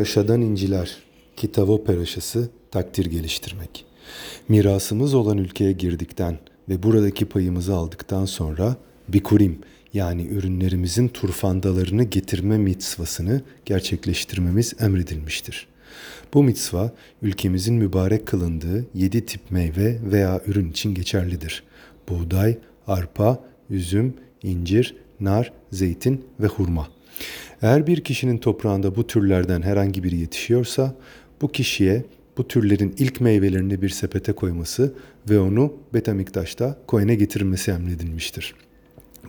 Yaşadan İnciler, Kitavo Peraşası, takdir geliştirmek. Mirasımız olan ülkeye girdikten ve buradaki payımızı aldıktan sonra bikurim yani ürünlerimizin turfandalarını getirme mitzvasını gerçekleştirmemiz emredilmiştir. Bu mitzva ülkemizin mübarek kılındığı yedi tip meyve veya ürün için geçerlidir. Buğday, arpa, üzüm, incir, nar, zeytin ve hurma. Eğer bir kişinin toprağında bu türlerden herhangi biri yetişiyorsa bu kişiye bu türlerin ilk meyvelerini bir sepete koyması ve onu Betamiktaş'ta koyene getirilmesi emredilmiştir.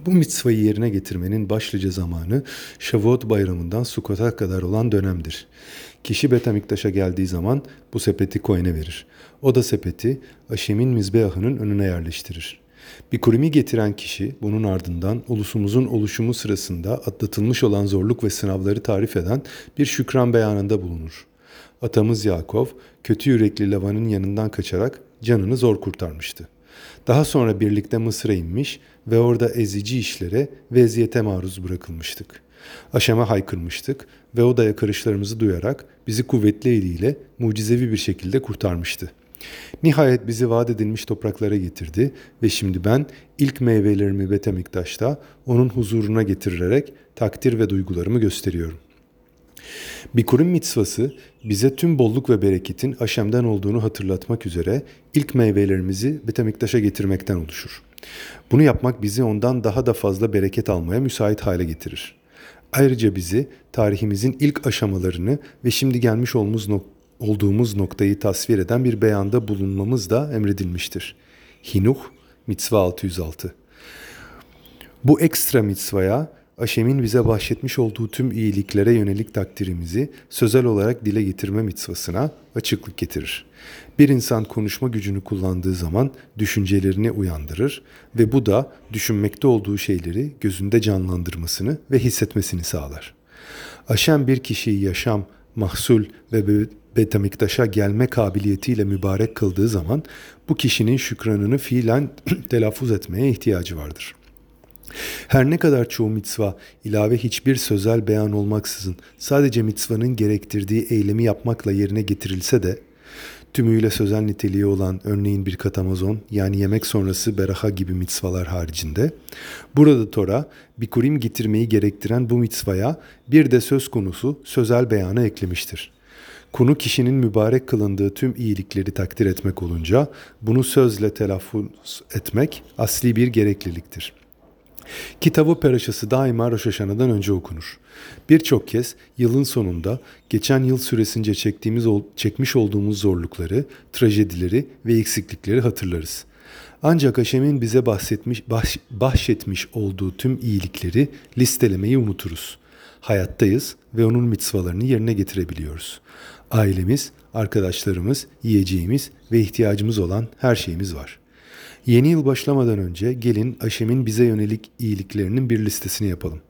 Bu mitzvayı yerine getirmenin başlıca zamanı Shavuot bayramından Sukot'a kadar olan dönemdir. Kişi Betamiktaş'a geldiği zaman bu sepeti koyene verir. O da sepeti Aşem'in mizbeahının önüne yerleştirir. Bir kurimi getiren kişi bunun ardından ulusumuzun oluşumu sırasında atlatılmış olan zorluk ve sınavları tarif eden bir şükran beyanında bulunur. Atamız Yakov kötü yürekli Lavan'ın yanından kaçarak canını zor kurtarmıştı. Daha sonra birlikte Mısır'a inmiş ve orada ezici işlere ve eziyete maruz bırakılmıştık. Aşama haykırmıştık ve o da yakarışlarımızı duyarak bizi kuvvetli eliyle mucizevi bir şekilde kurtarmıştı. Nihayet bizi vaat edilmiş topraklara getirdi ve şimdi ben ilk meyvelerimi Betemiktaş'ta onun huzuruna getirerek takdir ve duygularımı gösteriyorum. Bikurim mitzvası bize tüm bolluk ve bereketin Aşem'den olduğunu hatırlatmak üzere ilk meyvelerimizi Betemiktaş'a getirmekten oluşur. Bunu yapmak bizi ondan daha da fazla bereket almaya müsait hale getirir. Ayrıca bizi tarihimizin ilk aşamalarını ve şimdi gelmiş olduğumuz, nok- olduğumuz noktayı tasvir eden bir beyanda bulunmamız da emredilmiştir. Hinuh, Mitzva 606 Bu ekstra mitzvaya Aşem'in bize bahşetmiş olduğu tüm iyiliklere yönelik takdirimizi sözel olarak dile getirme mitzvasına açıklık getirir. Bir insan konuşma gücünü kullandığı zaman düşüncelerini uyandırır ve bu da düşünmekte olduğu şeyleri gözünde canlandırmasını ve hissetmesini sağlar. Aşem bir kişiyi yaşam, mahsul ve Betamiktaş'a gelme kabiliyetiyle mübarek kıldığı zaman bu kişinin şükranını fiilen telaffuz etmeye ihtiyacı vardır.'' Her ne kadar çoğu mitzva ilave hiçbir sözel beyan olmaksızın sadece mitzvanın gerektirdiği eylemi yapmakla yerine getirilse de tümüyle sözel niteliği olan örneğin bir katamazon yani yemek sonrası beraha gibi mitzvalar haricinde burada Tora bikurim getirmeyi gerektiren bu mitzvaya bir de söz konusu sözel beyanı eklemiştir. Konu kişinin mübarek kılındığı tüm iyilikleri takdir etmek olunca bunu sözle telaffuz etmek asli bir gerekliliktir.'' Kitabı Peraşası daima Rosh Hashanah'dan önce okunur. Birçok kez yılın sonunda geçen yıl süresince çektiğimiz çekmiş olduğumuz zorlukları, trajedileri ve eksiklikleri hatırlarız. Ancak Haşem'in bize bahsetmiş, bahş, bahşetmiş olduğu tüm iyilikleri listelemeyi unuturuz. Hayattayız ve onun mitzvalarını yerine getirebiliyoruz. Ailemiz, arkadaşlarımız, yiyeceğimiz ve ihtiyacımız olan her şeyimiz var. Yeni yıl başlamadan önce gelin Aşem'in bize yönelik iyiliklerinin bir listesini yapalım.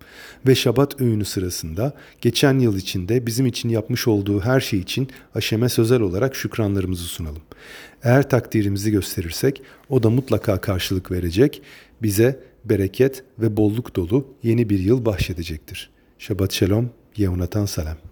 Ve Şabat öğünü sırasında geçen yıl içinde bizim için yapmış olduğu her şey için Aşem'e sözel olarak şükranlarımızı sunalım. Eğer takdirimizi gösterirsek o da mutlaka karşılık verecek, bize bereket ve bolluk dolu yeni bir yıl bahşedecektir. Şabat Shalom, Yehunatan Salam.